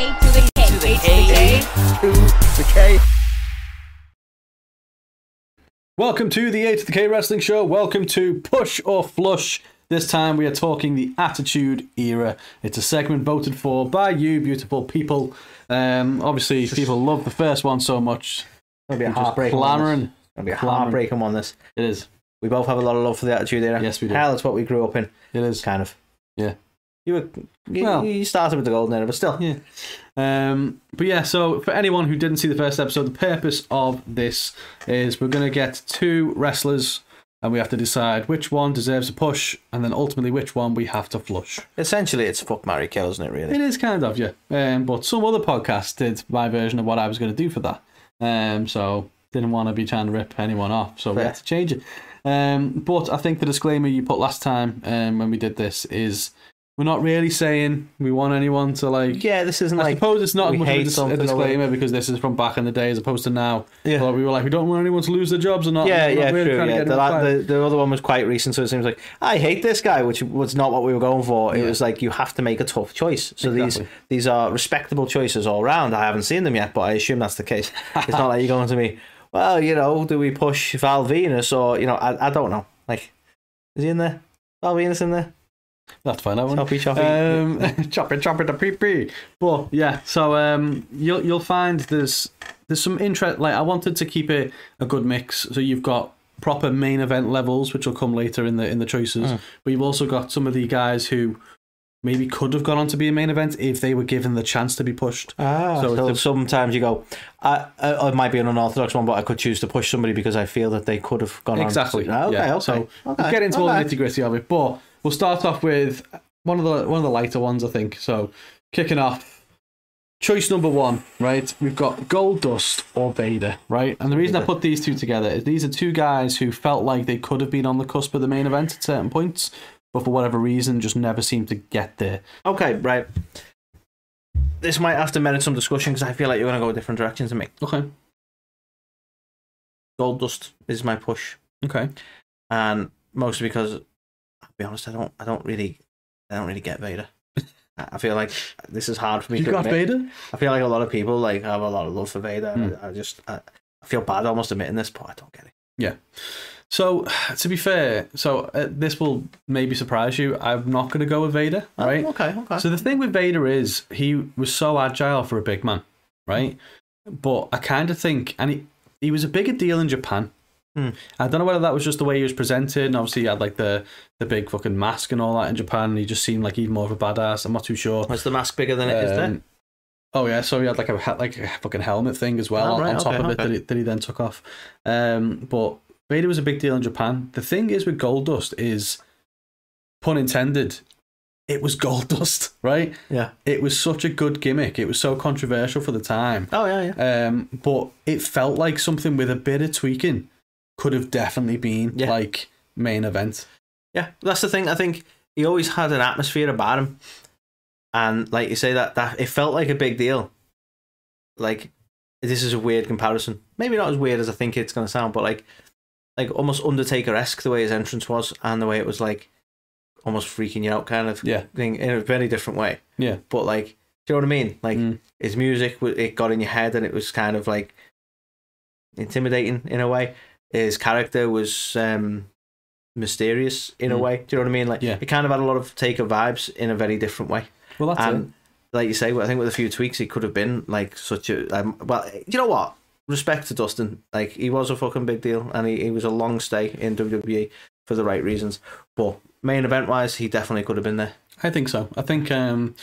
A to the K. To the H K. To the K. Welcome to the A to the K Wrestling Show. Welcome to Push or Flush. This time we are talking the Attitude Era. It's a segment voted for by you, beautiful people. Um, obviously, people love the first one so much. It'll be a heartbreaking one. It'll be a heartbreaking one. This. It is. We both have a lot of love for the Attitude Era. Yes, we do. Hell, it's what we grew up in. It is. Kind of. Yeah. You were. You, Well- you started with the Golden Era, but still. Yeah. Um, but yeah, so for anyone who didn't see the first episode, the purpose of this is we're going to get two wrestlers and we have to decide which one deserves a push and then ultimately which one we have to flush. Essentially, it's fuck, Mary kill, isn't it? Really. It is kind of, yeah. Um, but some other podcasts did my version of what I was going to do for that. Um, so didn't want to be trying to rip anyone off, so we had to change it. Um, but I think the disclaimer you put last time um, when we did this is we're not really saying we want anyone to like. Yeah, this isn't like I like. suppose it's not we much of a, hate dis- a something or disclaimer because this is from back in the day as opposed to now. Yeah. Where we were like, we don't want anyone to lose their jobs or not. Yeah, We're not yeah, really true. trying to Yeah. get The, anyone la- fired. the, the other one was quite recent, so it seems like I hate this guy, which was not what we were going for. It was like you have to make a tough choice. So Exactly. these these are respectable choices all round. I haven't seen them yet, but I assume that's the case. it's not like you're going to me. Well, you know, do we push Val Venis or you know? I, I don't know. Like, is he in there? Val Venis in there? That's fine. That one. Choppy, choppy. Um, chop it, chop it, the pee pee. But yeah, so um, you'll you'll find there's there's some interest. Like I wanted to keep it a good mix. So you've got proper main event levels, which will come later in the in the choices. Mm. But you've also got some of the guys who maybe could have gone on to be a main event if they were given the chance to be pushed. Ah, So so, sometimes you go, I, I, it might be an unorthodox one, but I could choose to push somebody because I feel that they could have gone Exactly. on. Okay, yeah. okay. So okay, we'll get into all the nitty gritty of it, but we'll start off with one of the one of the lighter ones, I think. So kicking off, choice number one, right? We've got Goldust or Vader, right? And the reason I put these two together is these are two guys who felt like they could have been on the cusp of the main event at certain points, but for whatever reason, just never seemed to get there. Okay, right. This might have to merit some discussion because I feel like you're going to go different directions than me. Okay. Goldust is my push, Okay. and mostly because, be honest, I don't, I don't really, I don't really get Vader. I feel like this is hard for me You to got admit. Vader? I feel like a lot of people like have a lot of love for Vader. Hmm. I, I just, I, I feel bad almost admitting this, but I don't get it. Yeah. So, to be fair, so uh, this will maybe surprise you. I'm not going to go with Vader, right? Oh, okay, okay. So the thing with Vader is he was so agile for a big man, right? But I kind of think, and he he was a bigger deal in Japan. Hmm. I don't know whether that was just the way he was presented. And obviously, he had like the the big fucking mask and all that in Japan. And he just seemed like even more of a badass. I'm not too sure. Was the mask bigger than it is there? Um, Oh yeah, so he had like a like a fucking helmet thing as well Oh, on, right, on top okay, of it okay. that, he, that he then took off. Um, but Vader was a big deal in Japan. The thing is with Goldust is, pun intended, it was Goldust, right? Yeah. It was such a good gimmick. It was so controversial for the time. Oh yeah, yeah. Um, but it felt like something with a bit of tweaking could have definitely been Yeah. like main event. Yeah, that's the thing. I think he always had an atmosphere about him, and like you say, that that it felt like a big deal. Like this is a weird comparison. Maybe not as weird as I think it's going to sound, but like like almost Undertaker esque the way his entrance was, and the way it was like almost freaking you out kind of Yeah. thing in a very different way. Yeah. But like, do you know what I mean? Like Mm. his music, it got in your head, and it was kind of like intimidating in a way. His character was um, mysterious in a Mm. way. Do you know what I mean? Like, Yeah. it kind of had a lot of Taker vibes in a very different way. Well, that's and it. like you say, I think with a few tweaks, it could have been like such a. Um, well, you know what? Respect to Dustin. Like he was a fucking big deal, and he, he was a long stay in WWE for the right reasons. But main event wise, he definitely could have been there. I think so. I think um,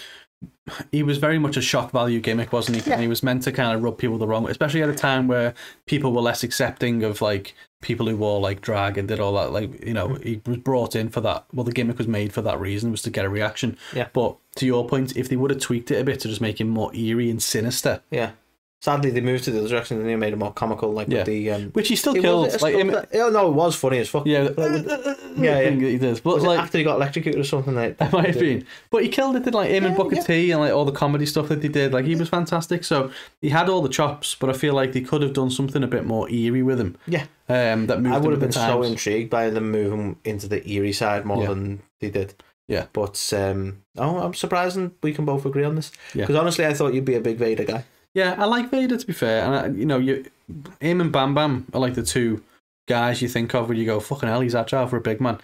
he was very much a shock value gimmick, wasn't he? Yeah. And he was meant to kind of rub people the wrong way, especially at a time where people were less accepting of like people who wore like drag and did all that. Like you know, mm. he was brought in for that. Well, the gimmick was made for that reason, was to get a reaction. Yeah. But to your point, if they would have tweaked it a bit to just make him more eerie and sinister, Yeah. Sadly, they moved to the other direction and they made it more comical, like Yeah. with the. Um, which he still it killed. Like him, oh no, it was funny as fuck. yeah, yeah, yeah, yeah. he does. But Was it like. after he got electrocuted or something like That might have been, but he killed it. Did like him and Booker. T and like all the comedy stuff that they did. Like he was fantastic. So he had all the chops, but I feel like they could have done something a bit more eerie with him. Yeah. Um, that moved. I him would have with been the so times. intrigued by them moving into the eerie side more Yeah. than they did. Yeah. But um, oh, I'm surprised we can both agree on this. Yeah. Because honestly, I thought you'd be a big Vader guy. Yeah, I like Vader to be fair, and I, you know, you, him and Bam Bam are like the two guys you think of when you go, "Fucking hell, he's agile for a big man."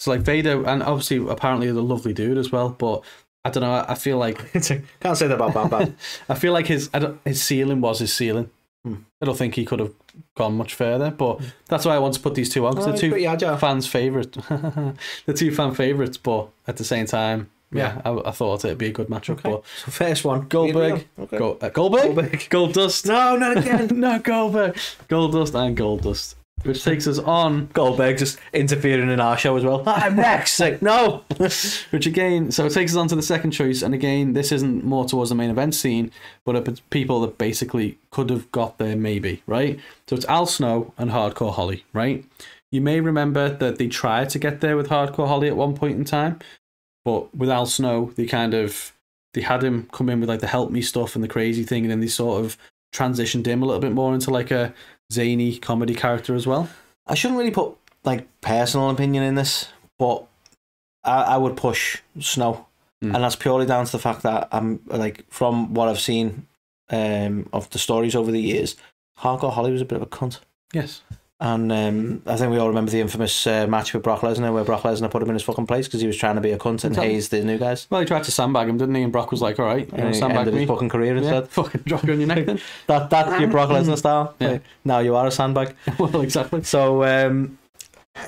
So like Vader, and obviously apparently the lovely dude as well. But I don't know. I, feel like Can't say that about Bam Bam. I feel like his I don't, his ceiling was his ceiling. Hmm. I don't think he could have gone much further. But that's why I want to put these two on because Oh, they're two fans' favorite. the two fan favorites, but at the same time, yeah, I, I thought it'd be a good matchup. Okay. But So first one, Goldberg, Okay. Go, uh, Goldberg, Goldberg. Goldust. No, not again. no, Goldberg. Goldust and Goldust. Which takes us on, Goldberg just interfering in our show as well. I'm next. Like, no. which again, so it takes us on to the second choice. And again, this isn't more towards the main event scene, but it's people that basically could have got there maybe, right? So it's Al Snow and Hardcore Holly, right? You may remember that they tried to get there with Hardcore Holly at one point in time, but with Al Snow, they kind of they had him come in with like the help me stuff and the crazy thing, and then they sort of transitioned him a little bit more into like a zany comedy character as well. I shouldn't really put like personal opinion in this, but I, I would push Snow, Mm. and that's purely down to the fact that I'm like from what I've seen um, of the stories over the years, Hardcore Holly was a bit of a cunt. Yes. And um, I think we all remember the infamous uh, match with Brock Lesnar where Brock Lesnar put him in his fucking place because he was trying to be a cunt and Exactly. haze the new guys. Well, he tried to sandbag him, didn't he? And Brock was like, "All right, you know, sandbag me." his fucking career Yeah, instead. fucking drop you on your neck then. That that's your Brock Lesnar style. Yeah. Like, now you are a sandbag. well, exactly. So um,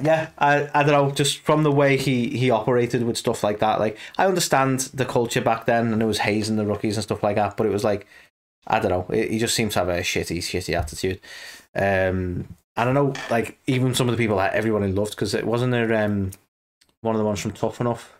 yeah, I I don't know. Just from the way he he operated with stuff like that, like I understand the culture back then, and it was hazing the rookies and stuff like that. But it was like I don't know. He he just seems to have a shitty shitty attitude. Um, I don't know. Like even some of the people that everyone loved because it wasn't there. Um, one of the ones from Tough Enough.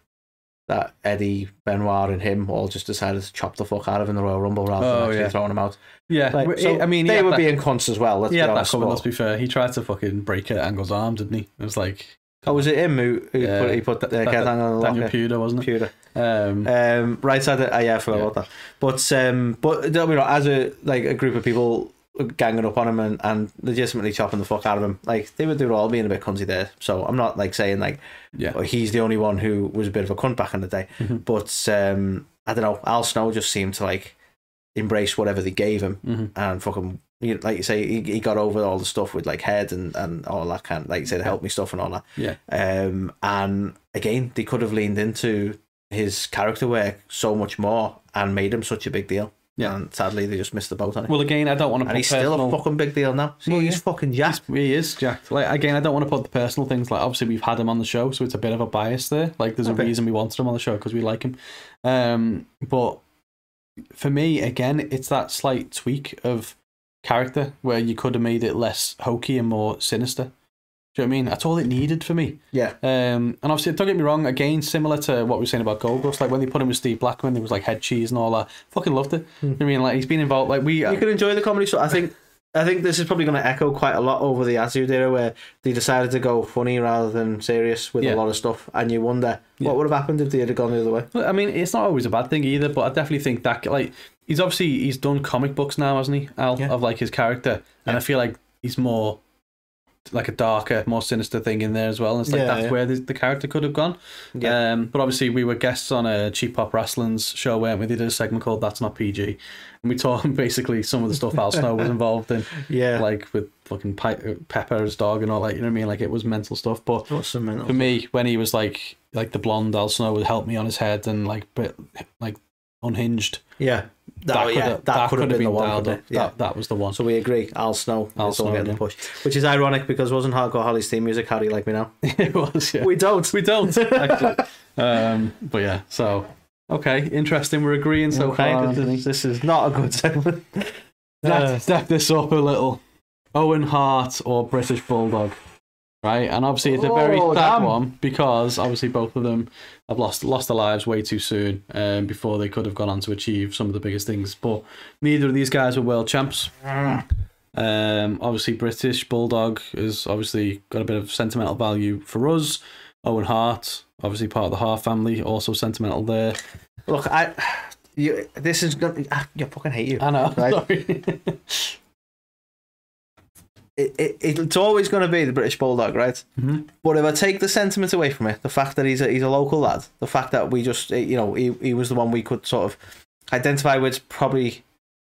That Eddie, Benoit, and him all just decided to chop the fuck out of in the Royal Rumble rather Oh, than actually yeah. throwing him out. Yeah, Like, so I mean, they were that, being cunts as well. Let's he be had that coming. Let's be fair. He tried to fucking break it Angle's arm, didn't he? It was like Oh, was it him who, who Yeah. put, he put uh, that- Kurt that- Angle on the Daniel locker? Puder, wasn't it? Computer. Um, Um, right side. Of, uh, yeah, I forgot Yeah. about that. But um, but don't be wrong, as a like a group of people ganging up on him and, and legitimately chopping the fuck out of him, like they were they were all being a bit cunty there. So I'm not like saying like yeah, oh, he's the only one who was a bit of a cunt back in the day. Mhm. But um, I don't know. Al Snow just seemed to like embrace whatever they gave him hmm and fucking. You know, like you say, he, he got over all the stuff with like head and, and all that kind, like you say, the help me stuff and all that. yeah, Um, and again, they could have leaned into his character work so much more and made him such a big deal. Yeah. And sadly, they just missed the boat on it. Well, again, I don't want to. and he's still a fucking big deal now. See, Well, he's yeah. fucking jacked. He is jacked. Like again, I don't want to put the personal things. Like obviously, we've had him on the show, so it's a bit of a bias there. Like there's a Okay. reason we wanted him on the show because we like him. Um, but for me, again, it's that slight tweak of character where you could have made it less hokey and more sinister. Do you know what I mean? That's all it needed for me. Yeah. Um, and obviously, don't get me wrong. Again, similar to what we were saying about Goldust, like when they put him with Steve Blackman, there was like head cheese and all that. Fucking loved it. Hmm. I mean, like he's been involved. Like we, You can enjoy the comedy. So I think I think this is probably going to echo quite a lot over the Attitude Era, where they decided to go funny rather than serious with Yeah. a lot of stuff, and you wonder Yeah. what would have happened if they had gone the other way. I mean, it's not always a bad thing either, but I definitely think that like he's obviously he's done comic books now, hasn't he? Al Yeah. of like his character, and I feel like he's more like a darker, more sinister thing in there as well. And it's like Yeah, that's yeah. where the, the character could have gone. Yeah. Um, but obviously, we were guests on a Cheap Pop Wrestling's show, weren't we? They did a segment called "That's Not PG," and we talked basically some of the stuff Al Snow was involved in, Yeah. like with fucking Pi- Pepper's dog and all that. You know what I mean? Like it was mental stuff, but mental? for me, when he was like like the blonde Al Snow would help me on his head and like bit like unhinged. Yeah. That, That, could yeah, have that, could have been, the one. up. Yeah. That that was the one. So we agree. Al Snow Al is Snow, getting yeah. the push, which is ironic because wasn't Hardcore Holly's theme music? How do you like me now? it was. Yeah. We don't. We don't actually. um, but yeah. So okay, interesting. We're agreeing so okay, far. this, is, this is not a good segment. Let's step this up a little. Owen Hart or British Bulldog, right? And obviously it's a very Oh, sad damn. one because obviously both of them have lost lost their lives way too soon um, before they could have gone on to achieve some of the biggest things. But neither of these guys were world champs. Um, obviously British Bulldog has obviously got a bit of sentimental value for us. Owen Hart, obviously part of the Hart family, also sentimental there. Look, I. You, this is gonna. I, I fucking hate you. I know. Right. It, it, it's always going to be the British Bulldog, right? Mhm. But if I take the sentiment away from it, the fact that he's a, he's a local lad, the fact that we just, you know, he, he was the one we could sort of identify with, probably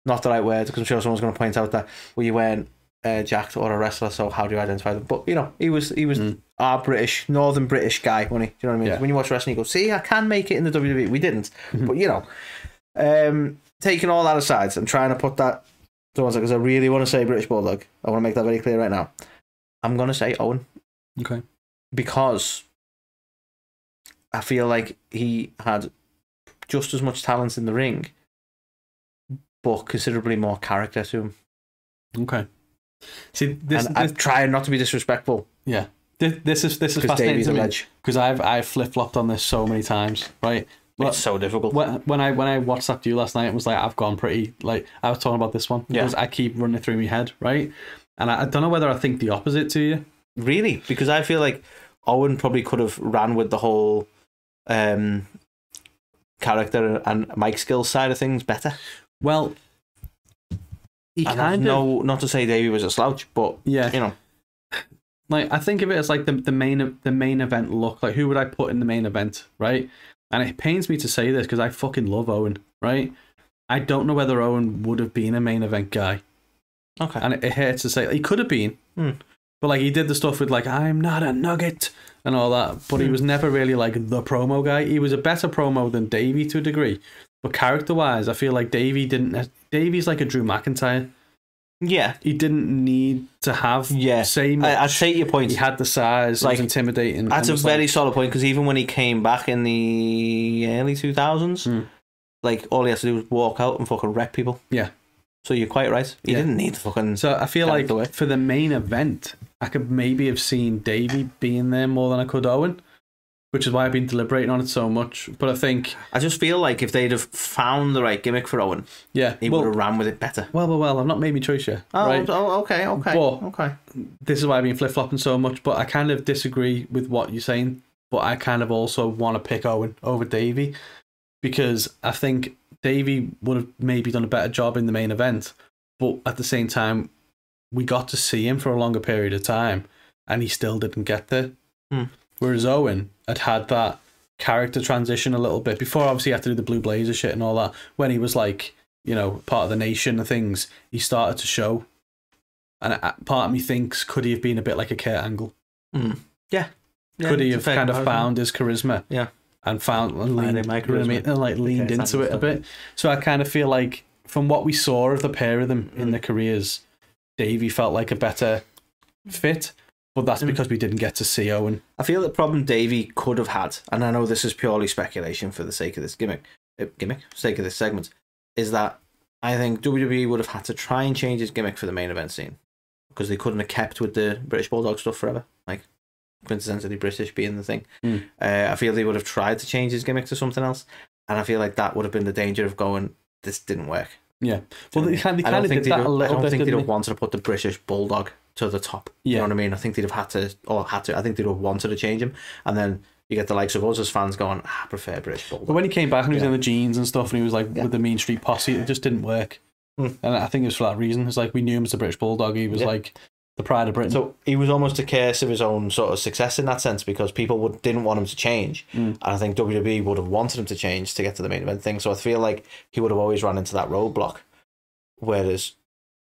not the right word, because I'm sure someone's going to point out that we weren't uh, jacked or a wrestler, so how do you identify them? But, you know, he was he was Mm. our British, Northern British guy, he? Do you know what I mean? Yeah. When you watch wrestling, you go, see, I can make it in the WWE. We didn't. Mhm. But, you know, um, taking all that aside and trying to put that to one side, because I really want to say British Bulldog. I want to make that very clear right now. I'm going to say Owen Okay. because I feel like he had just as much talent in the ring, but considerably more character to him. Okay. See, this, and this I'm trying not to be disrespectful yeah, this, this is this is fascinating to me because I've I've flip flopped on this so many times, right? Well, It's so difficult. when, when I when I WhatsApped you last night, it was like I've gone pretty like I was talking about this one Yeah. because I keep running it through my head, right? And I, I don't know whether I think the opposite to you. Really? Because I feel like Owen probably could have ran with the whole um, character and mic skills side of things better. Well, he And kind of no, not to say Davey was a slouch, but yeah. you know, Like I think of it as like the the main the main event look. Like who would I put in the main event, right? And it pains me to say this because I fucking love Owen, right? I don't know whether Owen would have been a main event guy, okay. and it, it hurts to say he could have been, Hmm. but like he did the stuff with like I'm not a nugget and all that, but he Hmm. was never really like the promo guy. He was a better promo than Davey to a degree, but character wise, I feel like Davey didn't. Davey's like a Drew McIntyre. Yeah, He didn't need to have yeah. say much. I, I take your point. he had the size, like Like, intimidating. That's a very like, solid point because even when he came back in the early 2000s, Hmm. like all he had to do was walk out and fucking wreck people. Yeah. So you're quite right. He Yeah. didn't need to fucking. So I feel like the for the main event, I could maybe have seen Davey being there more than I could Owen, which is why I've been deliberating on it so much. But I think, I just feel like if they'd have found the right gimmick for Owen, yeah, he well, would have ran with it better. well, well, well, I've not made my choice yet. Oh, right? oh, okay, okay, But- okay. This is why I've been flip flopping so much. But I kind of disagree with what you're saying. But I kind of also want to pick Owen over Davey because I think Davey would have maybe done a better job in the main event. But at the same time, we got to see him for a longer period of time, and he still didn't get there. Hmm. Whereas Owen had had that character transition a little bit before. Obviously, he had to do the Blue Blazer shit and all that. When he was like, you know, part of the nation and things, he started to show. And part of me thinks, could he have been a bit like a Kurt Angle? Mm. Yeah. Yeah, could he have kind of found his charisma? Yeah. And found and leaned, you know what I mean? and like leaned Okay, into it a bit. So I kind of feel like from what we saw of the pair of them in Mm. their careers, Davey felt like a better fit. But that's Mm. because we didn't get to see Owen. I feel the problem Davey could have had, and I know this is purely speculation for the sake of this gimmick, uh, gimmick, sake of this segment, is that I think WWE would have had to try and change his gimmick for the main event scene because they couldn't have kept with the British Bulldog stuff forever, like quintessentially British being the thing. Mm. Uh, I feel they would have tried to change his gimmick to something else, and I feel like that would have been the danger of going, this didn't work. Yeah. Well, they kind, they I kind don't of think did that a I little don't bit. think they'd have they? wanted to put the British Bulldog to the top. You know what I mean? I think they'd have had to, or had to. I think they'd have wanted to change him, and then you get the likes of us as fans going, ah, I prefer British Bulldog. But when he came back and he was Yeah. in the jeans and stuff, and he was like Yeah. with the Mean Street Posse, it just didn't work. Mm. And I think it was for that reason. It's like we knew him as a British Bulldog. He was Yeah. like the pride of Britain. So he was almost a curse of his own sort of success in that sense because people would, didn't want him to change, Mm. and I think WWE would have wanted him to change to get to the main event thing. So I feel like he would have always run into that roadblock, whereas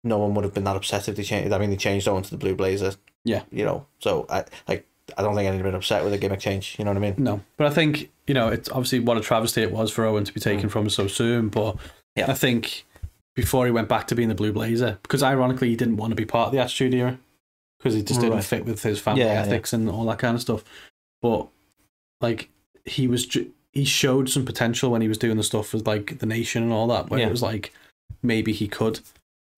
no one would have been that upset if they changed. I mean, they changed Owen to the Blue Blazer. Yeah. you know. So I like. I don't think anyone been upset with a gimmick change. You know what I mean? No, but I think you know it's obviously what a travesty it was for Owen to be taken from so soon. But Mm. Yeah. I think before he went back to being the Blue Blazer, because ironically he didn't want to be part of the Attitude Era because he just didn't Right. fit with his family Yeah, yeah. ethics and all that kind of stuff. But like he was, he showed some potential when he was doing the stuff with like the Nation and all that, where Yeah. it was like maybe he could,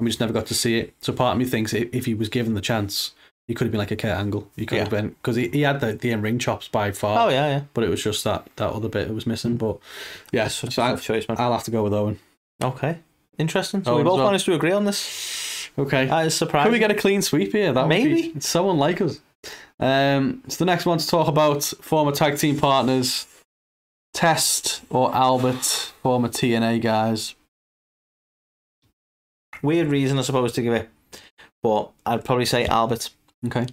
we just never got to see it. So part of me thinks if, he was given the chance. He could have been like a Kurt Angle. He could have been because he, he had the, the in ring chops by far Oh yeah, yeah. but it was just that that other bit that was missing. But yeah, so I, choice, man. I'll have to go with Owen. Okay, interesting. So Oh, we both managed to agree on this. Okay, That is surprising. can we get a clean sweep here? That would be- Maybe. it's so unlike us. Um, so the next one to talk about former tag team partners, Test or Albert, former TNA guys. Weird reason, I suppose, to give it. but I'd probably say Albert Okay.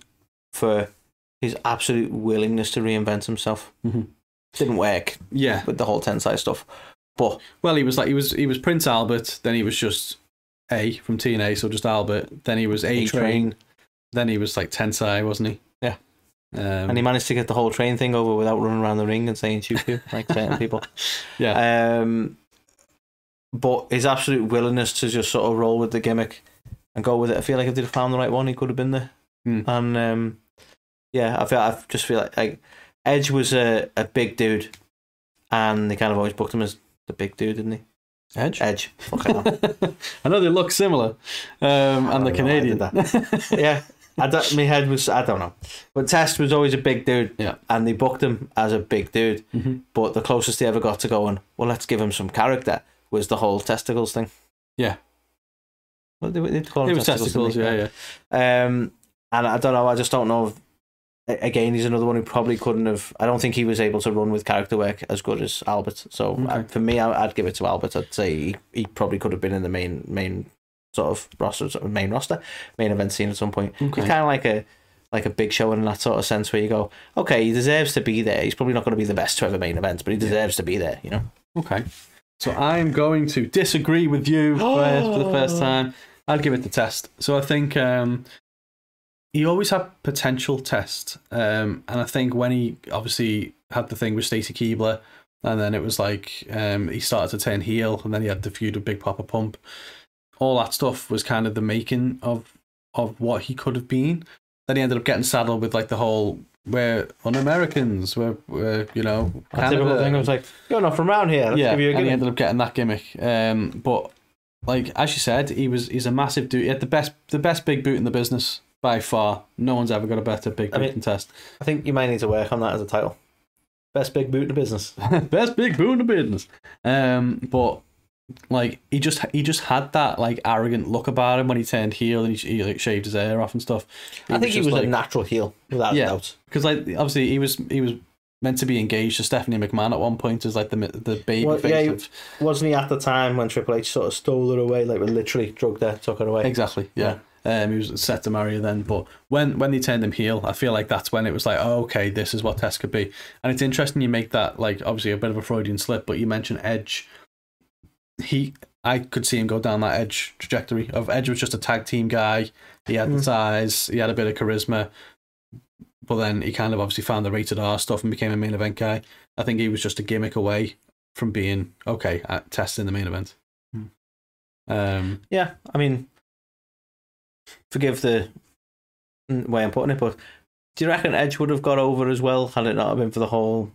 for his absolute willingness to reinvent himself. Mhm. Didn't work Yeah. with the whole Tensai stuff, but Well, he was like he was he was Prince Albert. Then he was just A from TNA, so just Albert. Then he was A Train. Then he was like Tensai, wasn't he? Yeah. Um, and he managed to get the whole train thing over without running around the ring and saying "choo choo" like certain people. yeah. Um, but his absolute willingness to just sort of roll with the gimmick and go with it. I feel like if they'd have found the right one, he could have been there. Hmm. And um, yeah, I feel I just feel like, like Edge was a, a big dude, and they kind of always booked him as the big dude, didn't he? Edge. Edge. I know they look similar, um, and the don't know why I did Canadian. yeah. I don't, my head was I don't know, but Test was always a big dude, Yeah. and they booked him as a big dude. Mhm. But the closest they ever got to going, well, let's give him some character, was the whole testicles thing. Yeah. What did they call It was testicles, yeah, yeah. Um, and I don't know. I just don't know. If, again, he's another one who probably couldn't have. I don't think he was able to run with character work as good as Albert. So Okay. uh, for me, I, I'd give it to Albert. I'd say he, he probably could have been in the main main sort of roster, sort of main roster, main event scene at some point. Okay. He's kind of like a like a big show in that sort of sense where you go, okay, he deserves to be there. He's probably not going to be the best to ever main event, but he deserves to be there. You know. Okay. So I'm going to disagree with you for the first time. I'll give it the test. So I think um, he always had potential test. Um, and I think when he obviously had the thing with Stacy Keibler, and then it was like um, he started to turn heel, and then he had the feud with Big Papa Pump. All that stuff was kind of the making of of what he could have been. Then he ended up getting saddled with like the whole we're un-Americans, we're, we're you know That typical thing. I was like, you're not from around here. Let's yeah, give you a and he ended up getting that gimmick. Um, but like as you said, he was he's a massive dude. He had the best the best big boot in the business by far. No one's ever got a better big I boot mean- than Test. I think you might need to work on that as a title. Best big boot in the business. best big boot in the business. Um, but like he just he just had that like arrogant look about him when he turned heel and he, he like shaved his hair off and stuff. I think he was like, a natural heel, without Yeah. a doubt. because like obviously he was he was meant to be engaged to Stephanie McMahon at one point as like the the baby Well, face yeah, of Wasn't he at the time when Triple H sort of stole her away, like literally drugged her, took her away? Exactly. Yeah. Um, he was set to marry her then, but when when they turned him heel, I feel like that's when it was like, oh, okay, this is what Test could be. And it's interesting you make that like obviously a bit of a Freudian slip, but you mentioned Edge. He, I could see him go down that Edge trajectory of Edge was just a tag team guy. He had the Mm. size, he had a bit of charisma, but then he kind of obviously found the rated R stuff and became a main event guy. I think he was just a gimmick away from being okay at testing the main event. Hmm. Um, Yeah, I mean, forgive the way I'm putting it, but do you reckon Edge would have got over as well had it not been for the whole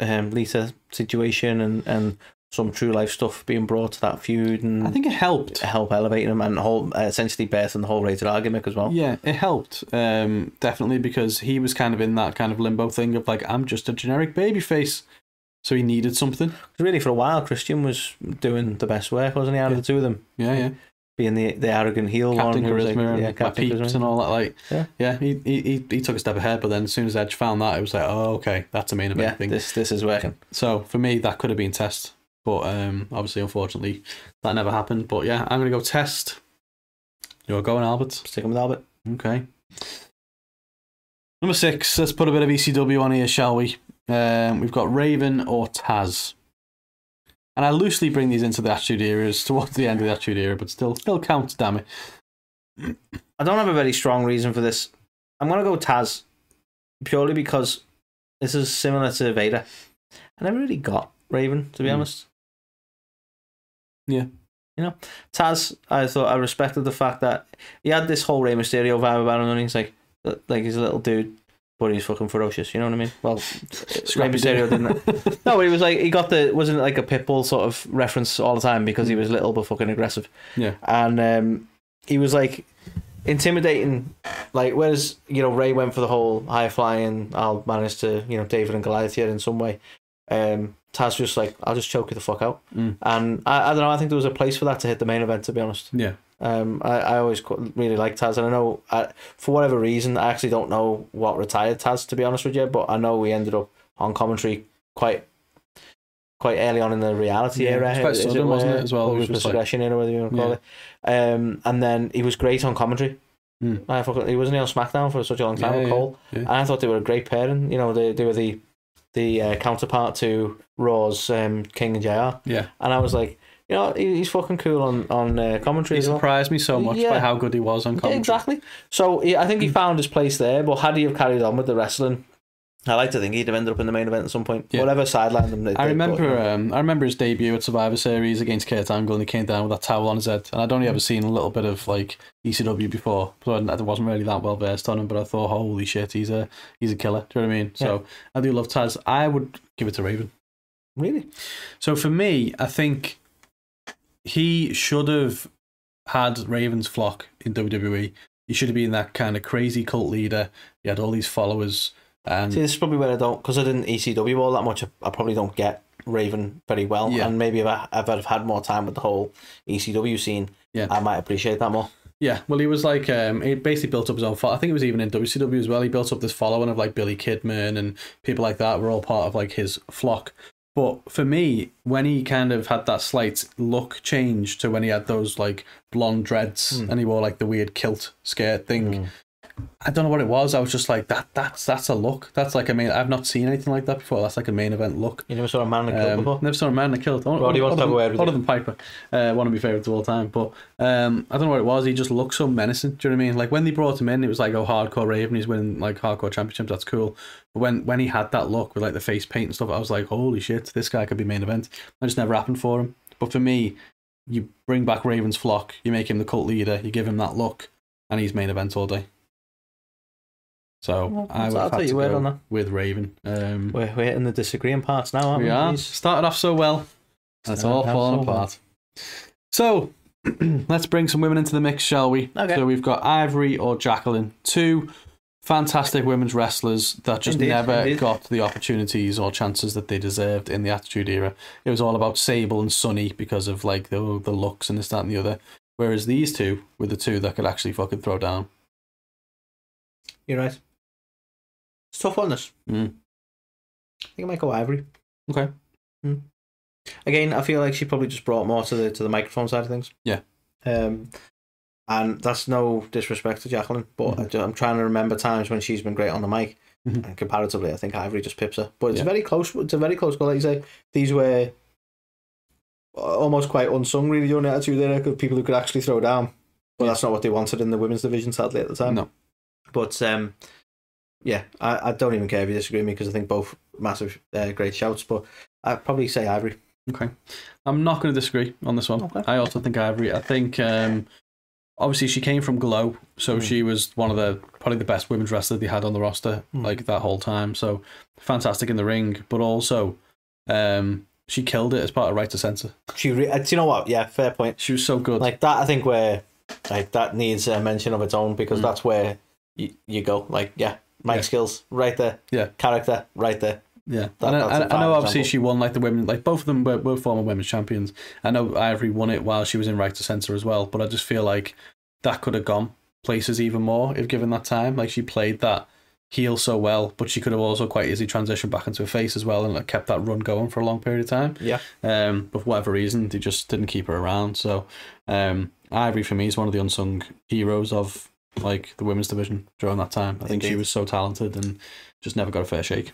um, Lita situation and, and some true life stuff being brought to that feud and I think it helped. help elevating him and whole uh, essentially birthing the whole rated argument as well? Yeah, it helped. Um, definitely because he was kind of in that kind of limbo thing of like, I'm just a generic baby face. So he needed something. Really, for a while, Christian was doing the best work, wasn't he? Out of the two of them, Yeah, yeah. being the the arrogant heel Captain one, Charisma like- and yeah, Captain peeps Charisma. and all that. Like, Yeah. yeah, he, he he he took a step ahead, but then as soon as Edge found that, it was like, oh, okay, that's a main event Yeah, thing. this this is working. So for me, that could have been test, but um, obviously, unfortunately, that never happened. But yeah, I'm gonna go test. You're going, Albert. Sticking with Albert. Okay. Number six. Let's put a bit of ECW on here, shall we? Um, we've got Raven or Taz. And I loosely bring these into the Attitude Eras towards the end of the Attitude Era, but still, still counts. Damn it. I don't have a very strong reason for this. I'm gonna go Taz, purely because this is similar to Vader. And I never really got Raven, to be Hmm. honest. Yeah. You know, Taz. I thought I respected the fact that he had this whole Rey Mysterio vibe about him, and he's like, like he's a little dude, but he's fucking ferocious. You know what I mean? Well, Rey Mysterio didn't. No, but he was like he got the wasn't it like a pitbull sort of reference all the time because he was little but fucking aggressive Yeah. and um, he was like intimidating. Like whereas you know Rey went for the whole high flying. I'll manage to you know David and Goliath here in some way. Um, Taz just like I'll just choke you the fuck out. Mm. And I, I don't know. I think there was a place for that to hit the main event. To be honest, Yeah. um, I, I always really liked Taz, and I know I, for whatever reason I actually don't know what retired Taz to be honest with you, but I know we ended up on commentary quite quite early on in the reality Yeah, era. it was quite sudden, wasn't it, as well? It was just like- era, whatever you want to call it. Um, and then he was great on commentary. Mm. I fucking, he wasn't on SmackDown for such a long time Yeah, with yeah, Cole, yeah. and I thought they were a great pairing. You know, they they were the the uh, counterpart to Raw's um, King and Jr. Yeah. And I was like, you know, he, he's fucking cool on on uh, commentary He as well. surprised me so much by how good he was on Yeah, commentary. exactly. So he, I think he found his place there. But had he have carried on with the wrestling, I like to think he'd have ended up in the main event at some point. Yeah. Whatever sidelined him. they I remember, but, um, I remember his debut at Survivor Series against Kurt Angle, and he came down with that towel on his head. And I'd only ever seen a little bit of like ECW before, so I wasn't really that well versed on him. But I thought, holy shit, he's a he's a killer. Do you know what I mean? So I do love Taz. I would give it to Raven. really, So for me, I think he should have had Raven's flock in WWE. He should have been that kind of crazy cult leader. He had all these followers, see, this is probably where I don't because I didn't ECW all that much. I, I probably don't get Raven very well, Yeah. and maybe if I if I'd have had more time with the whole ECW scene, Yeah. I might appreciate that more. Yeah, well, he was like, um, he basically built up his own. Fo- I think it was even in WCW as well. He built up this following of like Billy Kidman and people like that were all part of like his flock. But for me, when he kind of had that slight look change to when he had those like blonde dreads Hmm. and he wore like the weird kilt skirt thing, I don't know what it was. I was just like that. That's that's a look. That's like I mean, I've not seen anything like that before. That's like a main event look. You never saw a man in a kilt Um, before. never saw a man in a kilt. Roddy, what's other, that than, word with other than Piper, uh, one of my favourites of all time. But um, I don't know what it was. He just looked so menacing. Do you know what I mean? Like when they brought him in, it was like, oh, hardcore Raven. He's winning like hardcore championships. That's cool. But when when he had that look with like the face paint and stuff, I was like, holy shit, this guy could be main event. That just never happened for him. But for me, you bring back Raven's flock, you make him the cult leader, you give him that look, and he's main event all day. So Well, I I'll would have take had to go that. with Raven. Um, We're, we're hitting the disagreeing parts now, aren't we? we are. Started off so well, it's all falling so well. apart. So, let's bring some women into the mix, shall we? Okay. So we've got Ivory or Jacqueline, two fantastic women's wrestlers that just Indeed, never indeed. got the opportunities or chances that they deserved in the Attitude Era. It was all about Sable and Sunny because of like the the looks and this, that, and the other. Whereas these two were the two that could actually fucking throw down. You're right. It's tough one, this. Mm. I think I might go Ivory. Okay. Again, I feel like she probably just brought more to the to the microphone side of things. Yeah. Um, and that's no disrespect to Jacqueline, but Mhm. I I'm trying to remember times when she's been great on the mic. Mhm. And comparatively, I think Ivory just pips her. But it's Yeah. very close. It's a very close call. Like you say, these were almost quite unsung, really, during the attitude there. Of people who could actually throw down. But Yeah. that's not what they wanted in the women's division, sadly, at the time. No. But um, yeah, I, I don't even care if you disagree with me because I think both massive, uh, great shouts. But I'd probably say Ivory. Okay. I'm not going to disagree on this one. Okay. I also think Ivory. I think um, obviously she came from Glow, so Mm. she was one of the probably the best women's wrestlers they had on the roster Mm. like that whole time. So fantastic in the ring, but also um, she killed it as part of Right to Censor. She, re- uh, do you know what? Yeah, fair point. She was so good. Like that, I think where like that needs a mention of its own because Mm. that's where you, you go. Like, yeah, mic Yeah. skills right there. Yeah. character right there. Yeah, That- and I, I, I know obviously she won like the women, like both of them were, were former women's champions. I know Ivory won it while she was in Right to Censor as well, but I just feel like that could have gone places even more if given that time. Like she played that heel so well, but she could have also quite easily transitioned back into a face as well and like kept that run going for a long period of time. Yeah. Um, but for whatever reason, they just didn't keep her around. So, um, Ivory for me is one of the unsung heroes of like the women's division during that time. I think she was so talented and just never got a fair shake.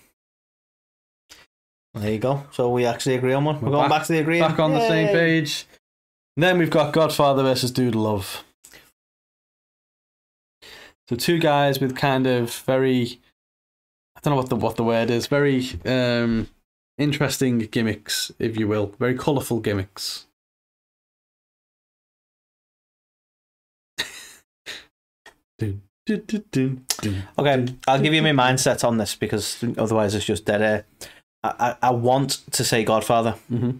There you go. So we actually agree on one. We're, We're going back- back, to the agreeing. back on the same Yay. page. Then we've got Godfather versus Dude Love. So two guys with kind of very I don't know what the what the word is, very um interesting gimmicks, if you will. Very colourful gimmicks. Okay, I'll give you my mindset on this because otherwise it's just dead air. I, I, I want to say Godfather, Mhm.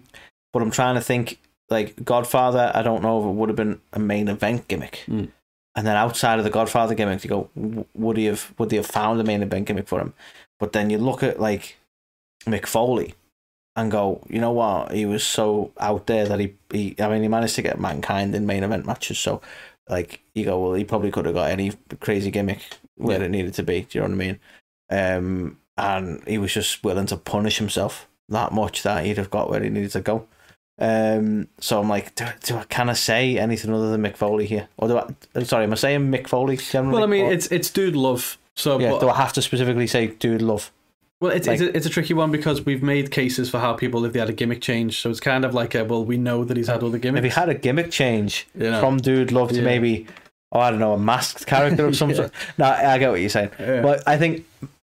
but I'm trying to think like Godfather. I don't know if it would have been a main event gimmick. Mm. And then outside of the Godfather gimmick, you go, would he have would they have found a main event gimmick for him? But then you look at like Mick Foley and go, you know what? He was so out there that he, he I mean, he managed to get mankind in main event matches. So, like, you go, well, he probably could have got any crazy gimmick where Yeah. it needed to be. Do you know what I mean? Um, and he was just willing to punish himself that much that he'd have got where he needed to go. Um, so I'm like, do, do I can I say anything other than Mick Foley here, or do I? Sorry, am I saying Mick Foley generally? Well, I mean, or- it's it's dude love. So, yeah. but- do I have to specifically say dude love? Well, it's like- it's, a, it's a tricky one because we've made cases for how people if they had a gimmick change. So it's kind of like a well, we know that he's had all the gimmicks. If he had a gimmick change You know. from dude love to Yeah. maybe, oh, I don't know, a masked character of some Yeah. sort. No, I get what you're saying. Yeah. But I think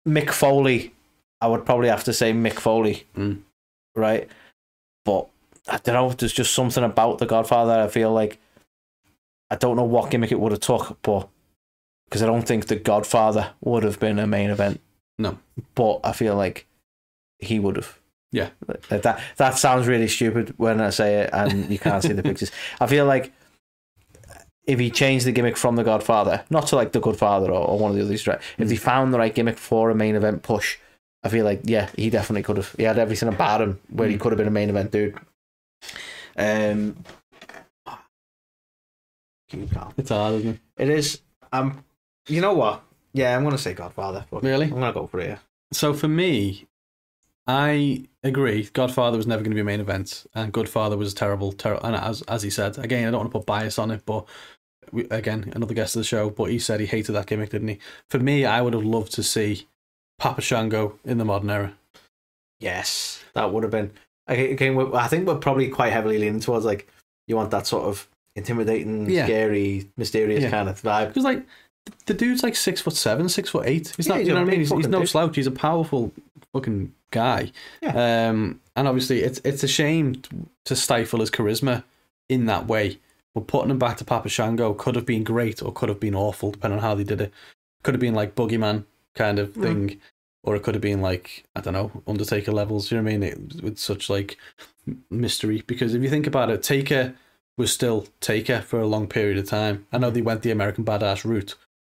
Mick Foley, I would probably have to say Mick Foley, Mm. right? But I don't know. There's just something about the Godfather. I feel like I don't know what gimmick it would have took, but because I don't think the Godfather would have been a main event. No. but I feel like he would have. Yeah. That that sounds really stupid when I say it, and you can't see the pictures. I feel like if he changed the gimmick from the Godfather, not to like the Godfather or, or one of the others, right? If he found the right gimmick for a main event push, I feel like yeah, he definitely could have. He had everything about him where he Mm. could have been a main event dude. Um, it's hard, isn't it? It is. Um, you know what? Yeah, I'm gonna say Godfather. Really? I'm gonna go for it. Yeah. So for me, I agree. Godfather was never going to be a main event, and Goodfather was terrible. Terrible, and as as he said, again, I don't want to put bias on it, but we, again, another guest of the show. But he said he hated that gimmick, didn't he? For me, I would have loved to see Papa Shango in the modern era. Yes, that would have been. Again, I think we're probably quite heavily leaning towards like you want that sort of intimidating, Yeah. scary, mysterious Yeah. kind of vibe. Because like the dude's like six foot seven, six foot eight. He's Yeah, not. he's you know what I mean? He's, he's no dude. slouch. He's a powerful fucking guy. Yeah. Um, and obviously, it's it's a shame to stifle his charisma in that way. But putting him back to Papa Shango could have been great or could have been awful, depending on how they did it. Could have been like Boogeyman kind of Mm. thing, or it could have been like I don't know Undertaker levels. You know what I mean? It, with such like mystery. Because if you think about it, Taker was still Taker for a long period of time. I know they went the American Badass route,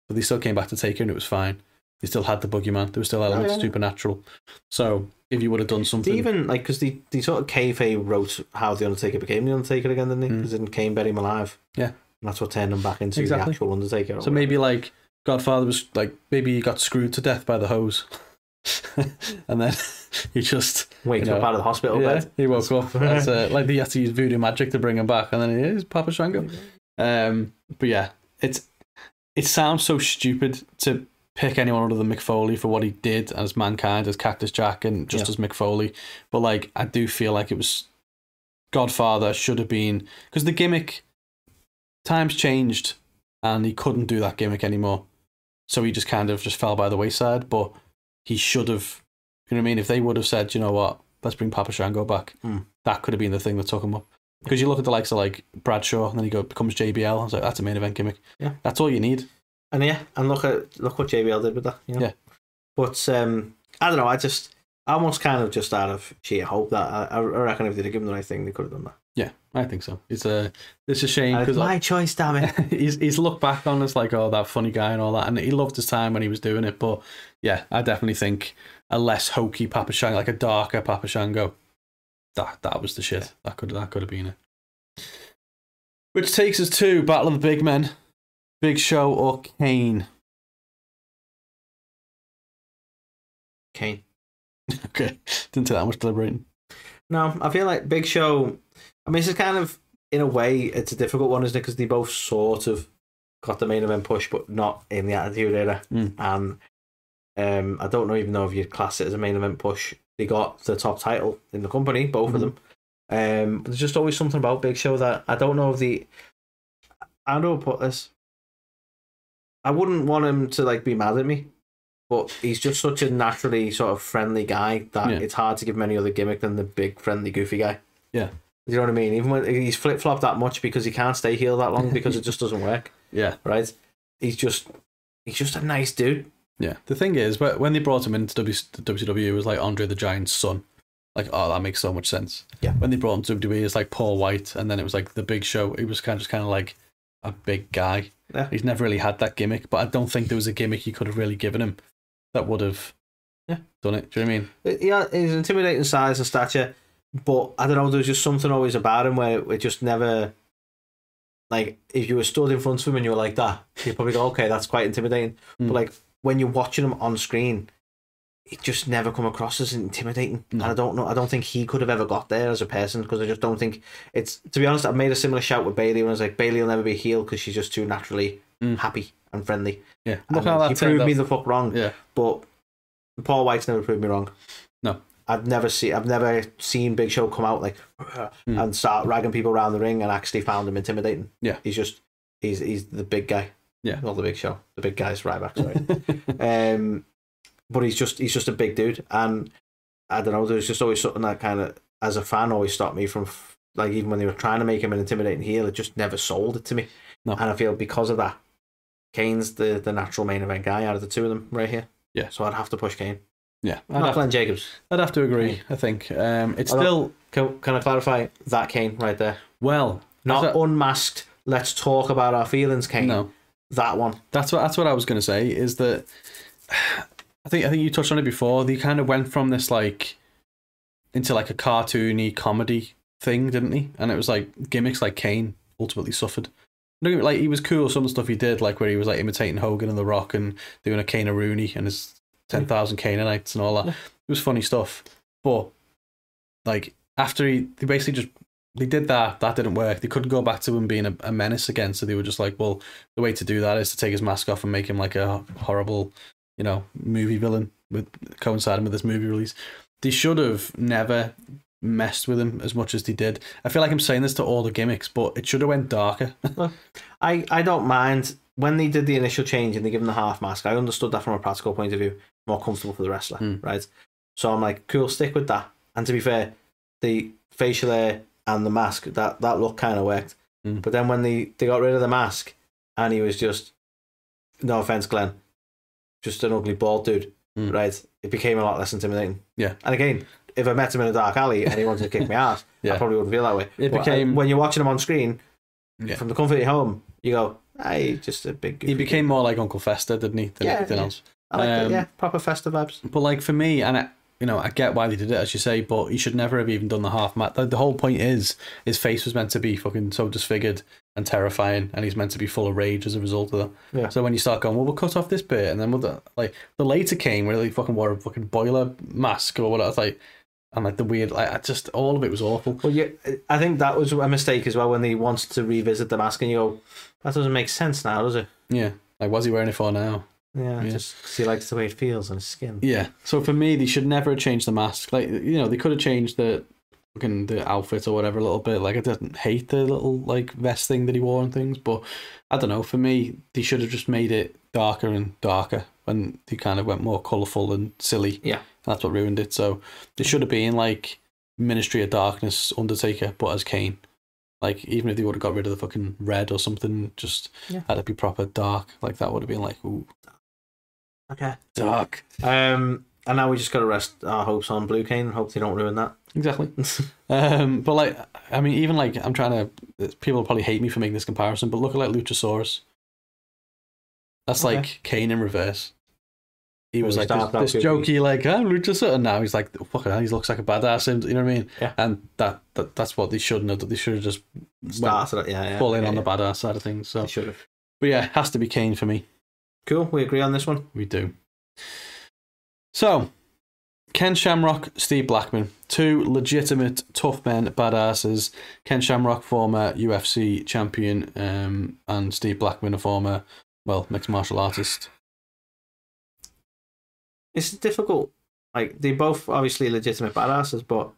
but they still came back to Taker and it was fine. They still had the Boogeyman. There was still elements Oh, yeah. supernatural. So if you would have done They something, even like because the the sort of kayfabe wrote how the Undertaker became the Undertaker again, didn't he? Mm. Because didn't Kane bury him alive? Yeah. and that's what turned him back into Exactly. the actual Undertaker. so whatever. maybe like Godfather was like maybe he got screwed to death by the hose, and then he just wakes you up out of the hospital yeah, bed. he woke up. That's, uh, like they had to use voodoo magic to bring him back, and then he is Papa Shango. Um, but yeah, it's it sounds so stupid to pick anyone other than Mick Foley for what he did as mankind, as Cactus Jack, and just Yeah. as Mick Foley. But like, I do feel like it was Godfather should have been because the gimmick times changed, and he couldn't do that gimmick anymore. So he just kind of just fell by the wayside. But he should have. You know what I mean? If they would have said, you know what, let's bring Papa Shango back, Mm. that could have been the thing that took him up. Because you look at the likes of like Bradshaw, and then he go becomes JBL. I was like, that's a main event gimmick. Yeah. that's all you need. And yeah, and look at look what JBL did with that. You know? Yeah. But um, I don't know. I just I almost kind of just out of sheer hope that I, I reckon if they'd have given the right thing, they could have done that. Yeah, I think so. It's a it's a shame because my choice, damn it. he's he's looked back on as like oh that funny guy and all that, and he loved his time when he was doing it. But yeah, I definitely think a less hokey Papa Shango, like a darker Papa Shango, that that was the shit. That could that could have been it. Which takes us to Battle of the Big Men, Big Show or Kane. Kane. Okay, didn't take that much deliberating. No, I feel like Big Show. I mean, this is kind of in a way it's a difficult one, isn't it? Because they both sort of got the main event push, but not in the Attitude Era. Mm. And um, I don't know even know if you'd class it as a main event push. They got the top title in the company, both of Mhm. them. Um, but there's just always something about Big Show that I don't know if the. I put this? I wouldn't want him to like be mad at me, but he's just such a naturally sort of friendly guy that Yeah. it's hard to give him any other gimmick than the big friendly goofy guy. Yeah. You know what I mean? Even when he's flip flopped that much because he can't stay heel that long because it just doesn't work, Yeah, right? He's just he's just a nice dude. Yeah. The thing is, wh- when they brought him into W- WCW, it was like Andre the Giant's son. Like, oh, that makes so much sense. Yeah. When they brought him to WWE, it's like Paul White, and then it was like the Big Show. It was kind of just kind of like a big guy. Yeah. He's never really had that gimmick, but I don't think there was a gimmick you could have really given him that would have Yeah. done it. Do you know what I mean? Yeah, he's intimidating size and stature, but I don't know. There's just something always about him where it just never. Like if you were stood in front of him and you were like that, you'd probably go, "Okay, that's quite intimidating." Mm. But like when you're watching him on screen, he just never come across as intimidating. No. And I don't know. I don't think he could have ever got there as a person because I just don't think it's. To be honest, I've made a similar shout with Bayley when I was like, Bayley will never be heel because she's just too naturally Mm. happy and friendly. Yeah. Look how he that turned proved me the fuck wrong. Yeah. But Paul White's never proved me wrong. No. I've never seen. I've never seen Big Show come out like and start ragging people around the ring and actually found him intimidating. Yeah. he's just he's he's the big guy. Yeah. not the Big Show. The big guy's Ryback. Sorry. um, but he's just he's just a big dude, and I don't know. There's just always something that kind of, as a fan, always stopped me from like even when they were trying to make him an intimidating heel, it just never sold it to me. No. And I feel because of that, Kane's the the natural main event guy out of the two of them right here. Yeah. So I'd have to push Kane, Yeah. I'd not have, Glenn Jacobs. I'd have to agree, I think. Um, it's Although- still, Can, can I clarify that Kane right there? well, Not unmasked. Let's talk about our feelings, Kane. no. That one. That's what that's what I was gonna say. Is that I think I think you touched on it before. They kind of went from this like into like a cartoony comedy thing, didn't he? And it was like gimmicks like Kane ultimately suffered. Don't get me- Like he was cool. Some of the stuff he did, like where he was like imitating Hogan and The Rock and doing a Kane Rooney and his ten thousand Canaanites and all that. It was funny stuff. But like after he, they basically just they did that. That didn't work. They couldn't go back to him being a, a menace again. So they were just like, well, the way to do that is to take his mask off and make him like a horrible, you know, movie villain with coinciding with this movie release. They should have never messed with him as much as they did. I feel like I'm saying this to all the gimmicks, but it should have went darker. I, I don't mind when they did the initial change and they give him the half mask. I understood that from a practical point of view, more comfortable for the wrestler, Hmm. right? So I'm like, cool, stick with that. And to be fair, the facial hair and the mask that that look kind of worked. Hmm. But then when they they got rid of the mask and he was just, no offense, Glenn, just an ugly bald dude, Hmm. right? It became a lot less intimidating. Yeah. And again, if I met him in a dark alley and he wanted to kick me ass, Yeah. I probably wouldn't feel that way. It But, uh, became- when you're watching him on screen Yeah. from the comfort of your home, you go, "Hey, just a big." He became more like Uncle Fester, didn't he, than Yeah, anything yeah. else? I like that, Um, yeah, proper festive vibes. But like for me, and I, you know, I get why they did it, as you say, but he should never have even done the half mat. The, the whole point is his face was meant to be fucking so disfigured and terrifying, and he's meant to be full of rage as a result of that. Yeah. So when you start going, well, we'll cut off this bit, and then we'll like the later came where they fucking wore a fucking boiler mask or whatever. Like, and like the weird, like I just all of it was awful. Well, yeah, I think that was a mistake as well when they wanted to revisit the mask, and you go, "That doesn't make sense now, does it?" Yeah, like what's he wearing it for now? Yeah, Yeah. just he likes the way it feels on his skin. Yeah. So for me, they should never have changed the mask. Like you know, they could have changed the fucking the outfit or whatever a little bit. Like I didn't hate the little like vest thing that he wore and things, but I don't know. For me, they should have just made it darker and darker when they kind of went more colourful and silly. Yeah. That's what ruined it. So they should have been like Ministry of Darkness Undertaker, but as Kane. Like even if they would have got rid of the fucking red or something, just Yeah. had it be proper dark. Like that would have been like ooh Okay. dark. Um, and now we just got to rest our hopes on Blue Kane and hope they don't ruin that. Exactly. Um, but like, I mean, even like, I'm trying to. People probably hate me for making this comparison, but look at like Luchasaurus. That's Okay. like Kane in reverse. He was like this, this jokey, like I'm Luchasaurus, and now he's like, fuck it, he looks like a badass. You know what I mean? Yeah. And that, that that's what they shouldn't have. They should have just Started yeah, yeah. full in yeah, on yeah. the badass side of things. So, should have. but yeah, it has to be Kane for me. Cool. We agree on this one. We do. So, Ken Shamrock, Steve Blackman, two legitimate tough men, badasses. Ken Shamrock, former UFC champion, um, and Steve Blackman, a former, well, mixed martial artist. It's difficult. Like they both obviously legitimate badasses, but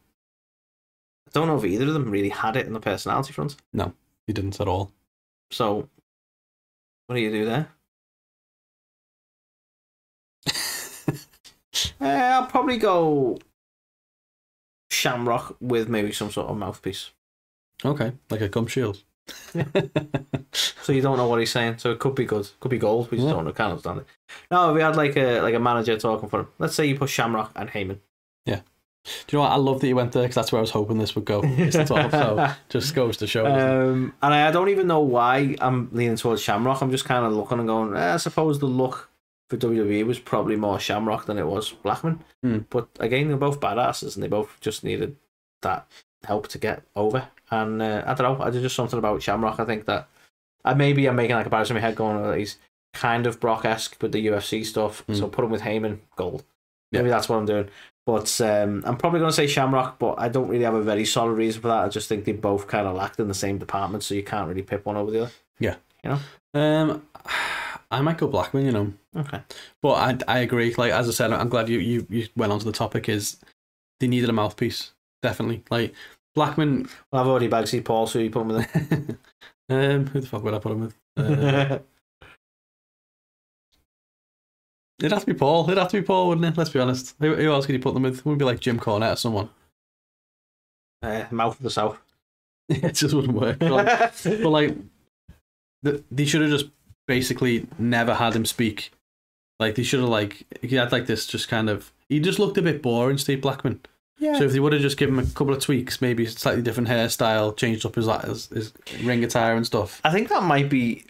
I don't know if either of them really had it in the personality front. No, he didn't at all. So, what do you do there? Uh, I'll probably go Shamrock with maybe some sort of mouthpiece. Okay, like a gum shield. So you don't know what he's saying. So it could be good, could be gold. We just Yeah. don't know, can't understand it. No, if we had like a like a manager talking for him. Let's say you put Shamrock and Heyman. Yeah. Do you know what? I love that you went there because that's where I was hoping this would go. It's the top, so just goes to show. Um, and I don't even know why I'm leaning towards Shamrock. I'm just kind of looking and going. Eh, I suppose the look for WWE was probably more Shamrock than it was Blackman. Hmm. But again, they're both badasses, and they both just needed that help to get over. And uh, I don't know. I did just something about Shamrock. I think that uh, maybe I'm making like a comparison in my head, going, oh, he's kind of Brock esque with the UFC stuff. Hmm. So put him with Heyman, gold. Maybe that's what I'm doing. But um, I'm probably going to say Shamrock, but I don't really have a very solid reason for that. I just think they both kind of lacked in the same department, so you can't really pip one over the other. Yeah. You know? Um, I might go Blackman, you know, Okay. but I I agree. Like as I said, I'm glad you you you went on to the topic. Is they needed a mouthpiece definitely. Like Blackman. Well, I've already Bagsy Paul, so you put him with um, who the fuck would I put him with? Uh, it. it'd have to be Paul. It'd have to be Paul, wouldn't it? Let's be honest. Who, who else could you put them with? It would be like Jim Cornette or someone. uh, Mouth of the South. it just wouldn't work. But like, but like the, they should have just basically never had him speak. Like they should have like he had like this just kind of he just looked a bit boring, Steve Blackman. yeah. So if they would have just given him a couple of tweaks, maybe slightly different hairstyle, changed up his his, his ring attire and stuff. I think that might be.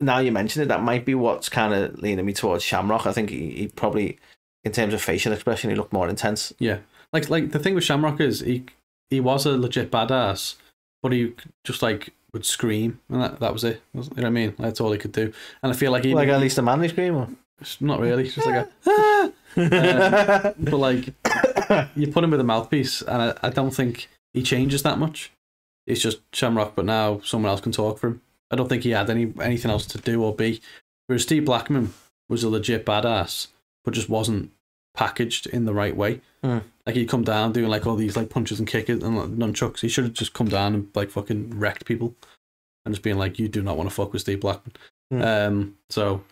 Now you mention it, that might be what's kind of leaning me towards Shamrock. I think he, he probably, in terms of facial expression, he looked more intense. Yeah, like like the thing with Shamrock is he he was a legit badass, but he just like would scream and that, that was it. You know what I mean? That's all he could do. And I feel like he like at least a manly scream. Or? not really, just like a "Ah!" Uh, but like you put him with a mouthpiece, and I, I don't think he changes that much. It's just Shamrock, but now someone else can talk for him. I don't think he had any anything else to do or be. Whereas Steve Blackman was a legit badass, but just wasn't packaged in the right way. Hmm. Like he'd come down doing like all these like punches and kickers and like, nunchucks. He should have just come down and like fucking wrecked people, and just being like, "You do not want to fuck with Steve Blackman." Hmm. Um, so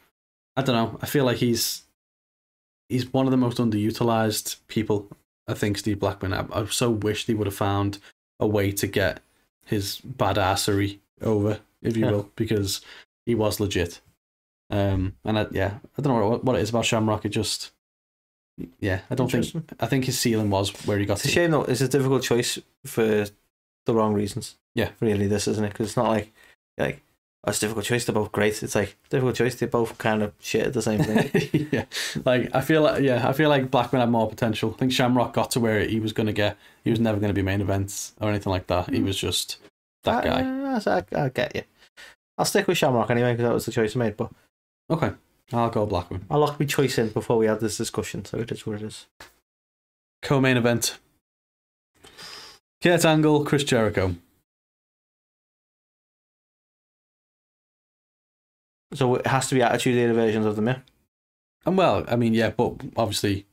I don't know. I feel like he's he's one of the most underutilized people. I think Steve Blackman. I, I so wish they would have found a way to get his badassery over, if you Yeah. will, because he was legit. Um, and I, yeah, I don't know what, what it is about Shamrock. It just, yeah, I don't think. I think his ceiling was where he got It's a to. shame though. It's a difficult choice for the wrong reasons. Yeah. really, this isn't it? Because it's not like like oh, it's a difficult choice. They're both great. It's like difficult choice. They both kind of shit at the same thing. yeah, like I feel like yeah, I feel like Blackman had more potential. I think Shamrock got to where he was going to get. He was never going to be main events or anything like that. He was just that guy. Uh, I, I, I get you. I'll stick with Shamrock anyway because that was the choice I made. But Okay, I'll go Blackman. I locked my choice in before we had this discussion, so it is what it is. Co-main event. Kurt Angle, Chris Jericho. So it has to be Attitude Era versions of them, yeah. And well, I mean, yeah, but obviously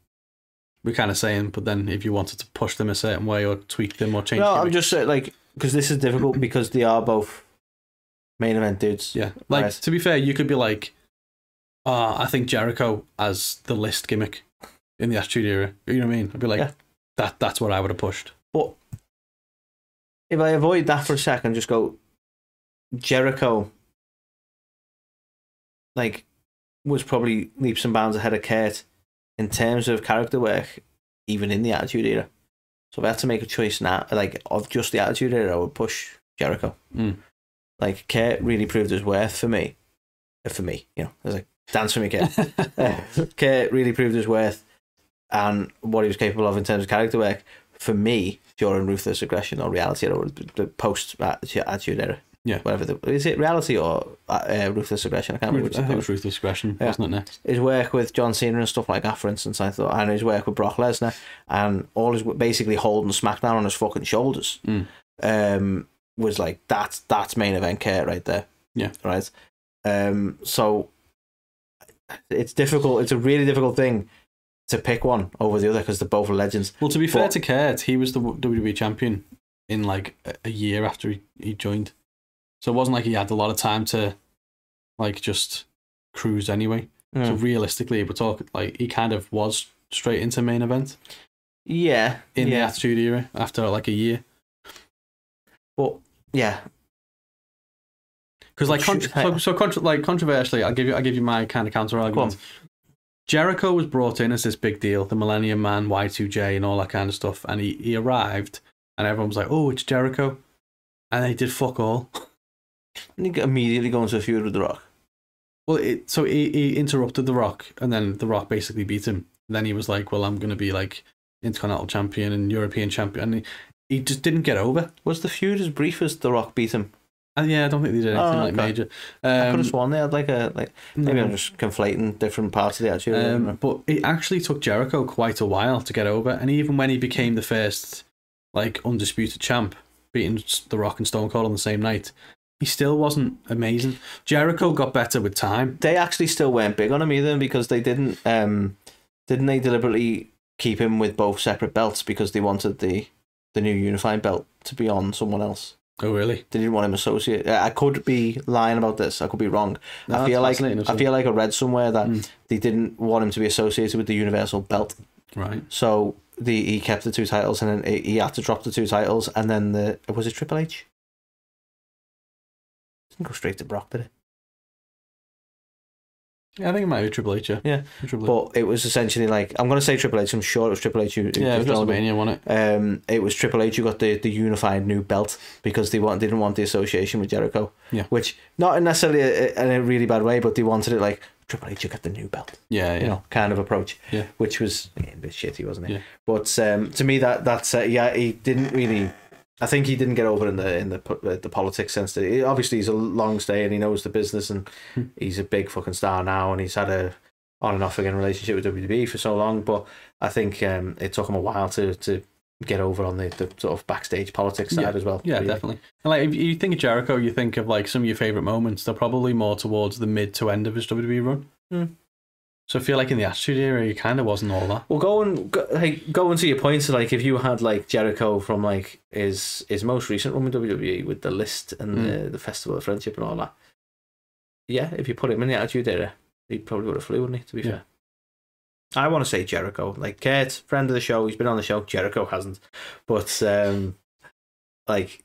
we're kind of saying, but then if you wanted to push them a certain way or tweak them or change No, I'm just saying, like because this is difficult because they are both main event dudes. yeah. Like Right. to be fair, you could be like, uh, I think Jericho as the list gimmick in the Attitude Era. You know what I mean? I'd be like, Yeah. that that's what I would have pushed. But if I avoid that for a second, just go Jericho. Like, was probably leaps and bounds ahead of Kurt in terms of character work, even in the Attitude Era. So if I had to make a choice now, like of just the Attitude Era, I would push Jericho. Mm. Like Kurt really proved his worth for me. For me, you know, was like, dance for me, Kurt. Uh, Kurt really proved his worth and what he was capable of in terms of character work for me during Ruthless Aggression or Reality or the post Attitude Era. Yeah. Whatever. The, is it Reality or uh, Ruthless Aggression? I can't remember I think it was Ruthless Aggression, Yeah. wasn't it? Next, his work with John Cena and stuff like that, for instance, I thought, and his work with Brock Lesnar, and all his basically holding SmackDown on his fucking shoulders, Mm. um, was like that's that's main event Kurt right there. Yeah. Right. Um. So it's difficult. It's a really difficult thing to pick one over the other because they're both legends. Well, to be fair to Kurt, he was the WWE champion in like a- year after he, he joined, so it wasn't like he had a lot of time to like just cruise anyway. So Mm. realistically, we're talking like he kind of was straight into main event Yeah. in the. Attitude Era after like a year. But yeah. Because like so, so contr- like controversially, I'll give you I'll give you my kind of counter argument. Jericho was brought in as this big deal, the Millennium Man, Y2J, and all that kind of stuff, and he, he arrived, and everyone was like, "Oh, it's Jericho," and they did fuck all. And he immediately go into a feud with The Rock. Well, it, so he, he interrupted The Rock, and then The Rock basically beat him. then he was like, "Well, I'm going to be like Intercontinental Champion and European Champion," and he, he just didn't get over. Was the feud as brief as The Rock beat him? Uh, yeah, I don't think they did anything Oh, like okay. major. I could Um, have sworn they had like a like maybe no. I'm just conflating different parts of the attitude. Um, but it actually took Jericho quite a while to get over, and even when he became the first like undisputed champ, beating The Rock and Stone Cold on the same night, he still wasn't amazing. Jericho got better with time. they actually still weren't big on him either because they didn't um didn't they deliberately keep him with both separate belts because they wanted the the new unifying belt to be on someone else. Oh, really? They didn't want him associated. I could be lying about this. I could be wrong. No, I feel like I feel like I read somewhere that Mm. they didn't want him to be associated with the universal belt. Right. So the he kept the two titles and then he- he had to drop the two titles and then the was it Triple H? Didn't go straight to Brock, did it? Yeah, I think it might be Triple H. Yeah. Yeah. Triple H. But it was essentially like I'm going to say Triple H. I'm sure it was Triple H who, who yeah, it was who. WrestleMania, wasn't it? Um, it was Triple H who got the, the unified new belt because they want didn't want the association with Jericho. Yeah. Which not necessarily a, in a really bad way, but they wanted it like Triple H, you got the new belt, Yeah, yeah. you know, kind of approach. Yeah. Which was a bit shitty, wasn't it? Yeah. But um, to me, that that's uh, yeah, he didn't really. I think he didn't get over in the in the uh, the politics sense. That he, obviously he's a long stay and he knows the business and Hmm. he's a big fucking star now and he's had a on and off again relationship with WWE for so long. But I think um, it took him a while to to get over on the, the sort of backstage politics side Yeah. as well. Yeah, really. definitely. And like, if you think of Jericho, you think of like some of your favorite moments. They're probably more towards the mid to end of his WWE run. Hmm. So I feel like in the Attitude Era, he kind of wasn't all that. Well, going go, hey, going to your points, like if you had like Jericho from like his his most recent run with WWE with the list and Mm. the, the Festival of Friendship and all that, yeah, if you put him in the Attitude Era, he probably would have flew, wouldn't he? To be Yeah. fair, I want to say Jericho, like Kurt, friend of the show, he's been on the show. Jericho hasn't, but um, like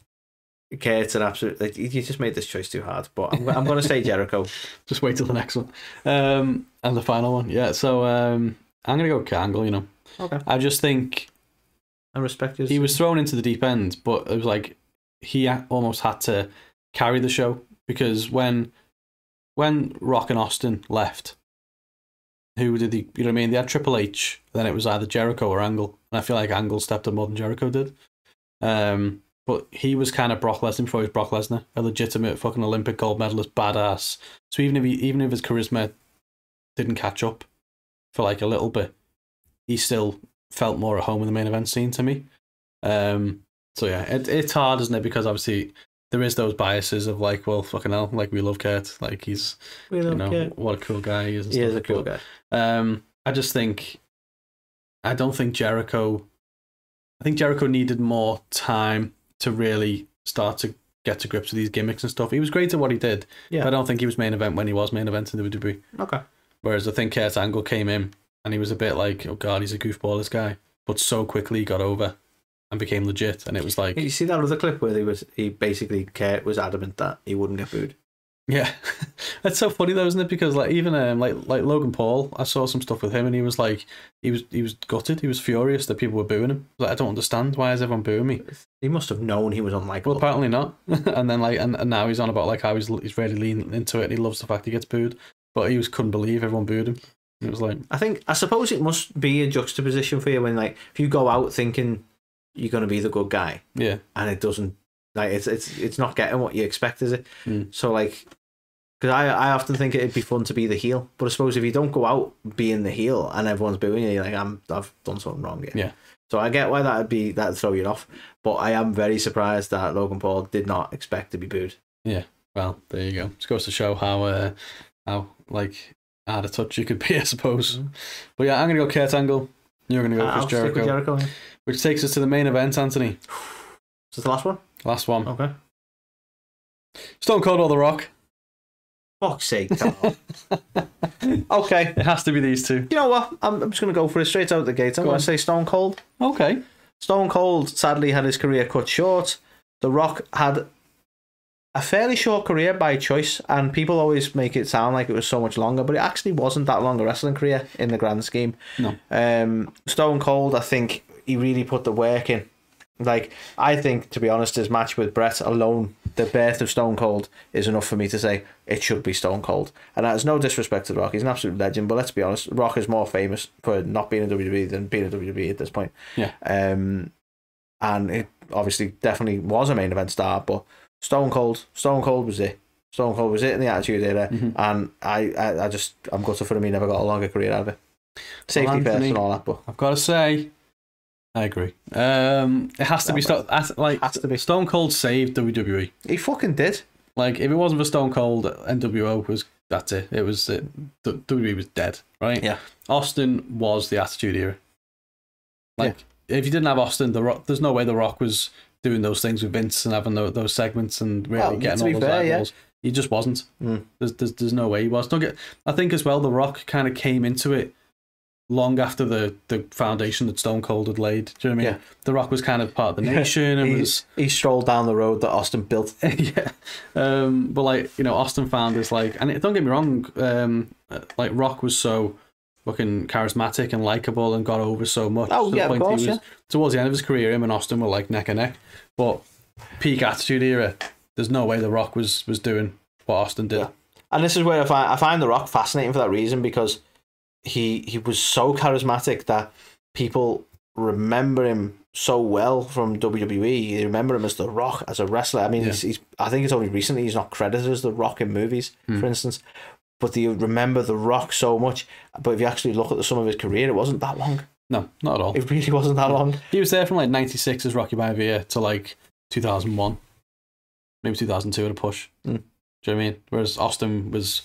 Kurt's an absolute. Like, you just made this choice too hard, but I'm, I'm going to say Jericho. Just wait till the next one. Um, and the final one. Yeah, so um, I'm going to go with Kurt Angle, you know. Okay, I just think I respect you. he was thrown into the deep end, but it was like he almost had to carry the show because when when Rock and Austin left, who did the you know what I mean? They had Triple H, then it was either Jericho or Angle, and I feel like Angle stepped up more than Jericho did. Um, but he was kind of Brock Lesnar before he was Brock Lesnar, a legitimate fucking Olympic gold medalist, badass. So even if he, even if his charisma didn't catch up for like a little bit, he still felt more at home in the main event scene to me. Um, so yeah, it, it's hard, isn't it? Because obviously there is those biases of like, well, fucking hell, like we love Kurt, like he's We you know care. what a cool guy he is. And He is a cool but, guy. Um, I just think, I don't think Jericho. I think Jericho needed more time to really start to get to grips with these gimmicks and stuff. He was great at what he did. Yeah. but I don't think he was main event when he was main event in the WWE. Okay. Whereas I think Kurt Angle came in and he was a bit like, oh god, he's a goofball, this guy. But so quickly he got over and became legit, and it was like, You see that other clip where he was he basically Kurt was adamant that he wouldn't get booed. Yeah, that's so funny though, isn't it? Because like even um, like like Logan Paul, I saw some stuff with him, and he was like, he was he was gutted, he was furious that people were booing him. Like I don't understand why is everyone booing me? He must have known he was unlikable. Well, apparently not. and then like and, and now he's on about like how he's he's really leaning into it, and he loves the fact he gets booed. But he was couldn't believe everyone booed him. It was like, I think I suppose it must be a juxtaposition for you when like if you go out thinking you're gonna be the good guy yeah, and it doesn't like it's it's it's not getting what you expect, is it? Mm. So like. Because I, I often think it'd be fun to be the heel, but I suppose if you don't go out being the heel and everyone's booing you, you're like I'm I've done something wrong here. Yeah. So I get why that'd be that'd throw you off, but I am very surprised that Logan Paul did not expect to be booed. Yeah. Well, there you go. Just goes to show how uh, how like out of touch you could be, I suppose. Mhm. But yeah, I'm gonna go Kurt Angle. You're gonna go I'll Chris Jericho, Jericho. which takes us to the main event, Anthony. Is this the last one? Last one. Okay. Stone Cold or The Rock? Fuck's sake, Carl. okay. It has to be these two. You know what? I'm, I'm just going to go for it straight out the gate. I'm Go going on. to say Stone Cold. Okay. Stone Cold sadly had his career cut short. The Rock had a fairly short career by choice, and people always make it sound like it was so much longer, but it actually wasn't that long a wrestling career in the grand scheme. No. Um, Stone Cold, I think he really put the work in. Like, I think, to be honest, his match with Bret alone, the birth of Stone Cold, is enough for me to say it should be Stone Cold. And that is no disrespect to Rock. He's an absolute legend, but let's be honest, Rock is more famous for not being in WWE than being in WWE at this point. Yeah. Um, and it obviously definitely was a main event star, but Stone Cold. Stone Cold was it. Stone Cold was it in the Attitude Era, Mhm. and I, I, I just I'm gutted for him. He never got a longer career out of it. Safety first Anthony- and all that, but I've got to say, I agree. Um, it has to be Yeah, Stone. Like has to be. Stone Cold saved WWE. he fucking did. Like if it wasn't for Stone Cold, NWO was that's it. It was it, the- WWE was dead, right? Yeah. Austin was the Attitude Era. Like if you didn't have Austin, the Rock, there's no way the Rock was doing those things with Vince and having tho- those segments and really Well, getting to all be those fair, yeah. eyeballs. He just wasn't. Mm. There's, there's there's no way he was. Don't get. I think as well, the Rock kind of came into it long after the the foundation that Stone Cold had laid. Do you know what I mean? Yeah. The Rock was kind of part of the nation and He, was he strolled down the road that Austin built. yeah. Um, but like you know, Austin found is like, and it, don't get me wrong, um, uh, like Rock was so fucking charismatic and likable and got over so much. Oh, to the yeah, of point he course, was- yeah. Towards the end of his career, him and Austin were like neck and neck. But peak Attitude Era, there's no way the Rock was was doing what Austin did. Yeah. And this is where I find I find The Rock fascinating for that reason because he he was so charismatic that people remember him so well from WWE. They remember him as The Rock as a wrestler. I mean, Yeah. he's, he's I think it's only recently he's not credited as The Rock in movies, Hmm. for instance. But they remember The Rock so much. But if you actually look at the, some of his career, it wasn't that long. No, not at all. It really wasn't that long. He was there from like '96 as Rocky Maivia to like 2001, maybe 2002 at a push. Mm. Do you know what I mean? Whereas Austin was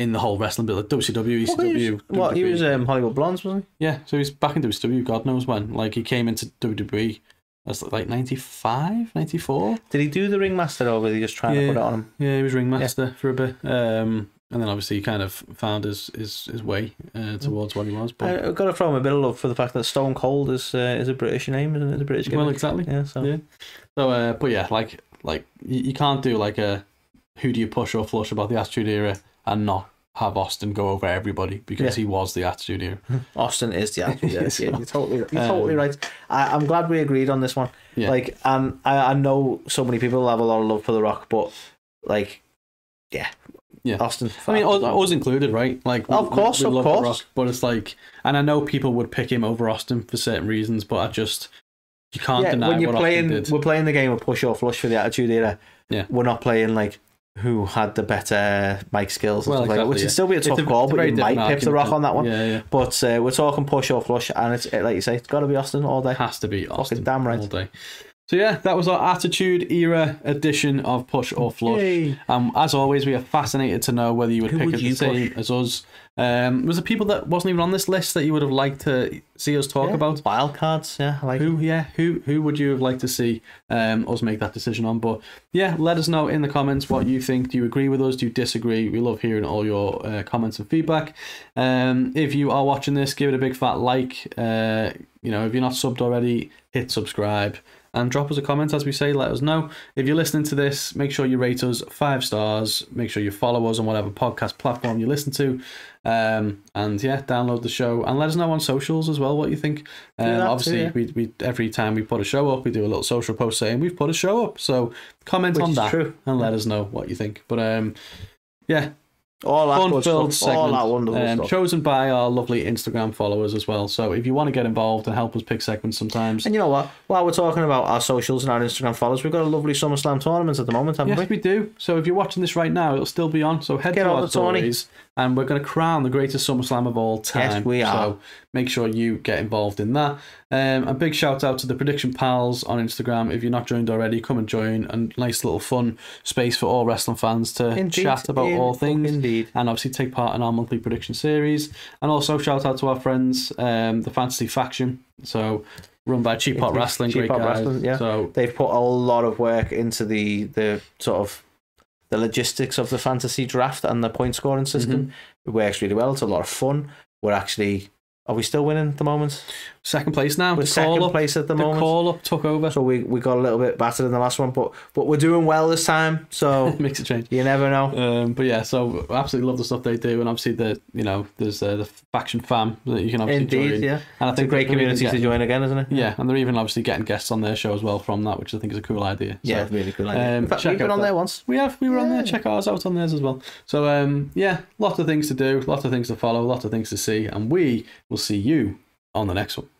in the whole wrestling bit, like WCW, What, he ECW. was, what, he was um, Hollywood Blondes, wasn't he? Yeah, so he's back in WCW, God knows when. Like, he came into WWE That's like 95, 94. Did he do the ringmaster or was he just trying Yeah. to put it on him? Yeah, he was ringmaster for a bit. Um, and then obviously he kind of found his, his, his way uh, towards what he was. But, I, I've got to throw him a bit of love for the fact that Stone Cold is uh, is a British name, isn't it? It's a British well, exactly. Yeah, so Yeah. So, uh, but yeah, like, like you, you can't do like a who do you push or flush about the Attitude Era and not have Austin go over everybody because he was the Attitude Era. Austin is the Attitude Yeah, So, yeah, you're totally, you're um, totally right. I, I'm glad we agreed on this one. Yeah. Like, and I, I know so many people have a lot of love for The Rock, but like, yeah, Yeah. Austin. I mean, us, us included, right? Like, we- Of course, we, of love course. Rock, but it's like, and I know people would pick him over Austin for certain reasons, but I just you can't yeah, deny when you're what playing, we're playing the game of push or flush for the Attitude Era. Yeah. we're not playing like who had the better mic skills, and Well, stuff like that, which exactly, would still be a tough a- call, but you might pip the Rock on that one. Yeah, yeah. But uh, we're talking push or flush, and it's like you say, it's got to be Austin all day. Has to be Austin. damn right. All day. So yeah, that was our Attitude Era edition of Push or Flush. Yay. Um, as always, we are fascinated to know whether you would Who pick would it you the same as us. Um, was there people that wasn't even on this list that you would have liked to see us talk Yeah, about? wild cards. Yeah, I like Who, yeah, who, who would you have liked to see um, us make that decision on? But yeah, let us know in the comments what you think. Do you agree with us? Do you disagree? We love hearing all your uh, comments and feedback. Um, if you are watching this, give it a big fat like. Uh, you know, if you're not subbed already, hit subscribe and drop us a comment as we say. Let us know if you're listening to this. Make sure you rate us five stars. Make sure you follow us on whatever podcast platform you listen to. Um, and yeah, download the show and let us know on socials as well what you think. Um, that too, obviously, yeah. we, we every time we put a show up, we do a little social post saying we've put a show up. So comment Which on that true. and let us know what you think. But um, yeah, all that fun-filled stuff. All that wonderful um, stuff. chosen by our lovely Instagram followers as well. So if you want to get involved and help us pick segments sometimes, And you know what? While we're talking about our socials and our Instagram followers, we've got a lovely SummerSlam tournament at the moment, haven't Yes, we? we do. So if you're watching this right now, it'll still be on. So head Get to our the stories, and we're going to crown the greatest SummerSlam of all time. Yes, we are. So make sure you get involved in that. Um, a big shout out to the Prediction Pals on Instagram. If you're not joined already, come and join. A nice little fun space for all wrestling fans to Indeed, chat about in- all things. Indeed. and obviously take part in our monthly prediction series. And also shout out to our friends, um, the Fantasy Faction. So run by Cheap Pop Wrestling, Cheap great guys. Wrestling, yeah. So They've put a lot of work into the the sort of the logistics of the fantasy draft and the point scoring system. Mm-hmm. It works really well. It's a lot of fun. We're actually are we still winning at the moment? Second place now. We're the second up, place at the, the moment. call up took over. So we, we got a little bit battered in the last one, but but we're doing well this time. So Makes a change. you never know. Um, but yeah, so absolutely love the stuff they do, and obviously the you know there's uh, the faction fam that you can obviously Indeed, join. yeah. And I It's a think great community to join again, isn't it? Yeah, and they're even obviously getting guests on their show as well from that, which I think is a cool idea. So, Yeah, really cool idea. Um, fact, we've been on that. there once. We have. We were on there. Check ours out on theirs as well. So, um, yeah, lots of things to do, lots of things to follow, lots of things to see, and we will see you on the next one.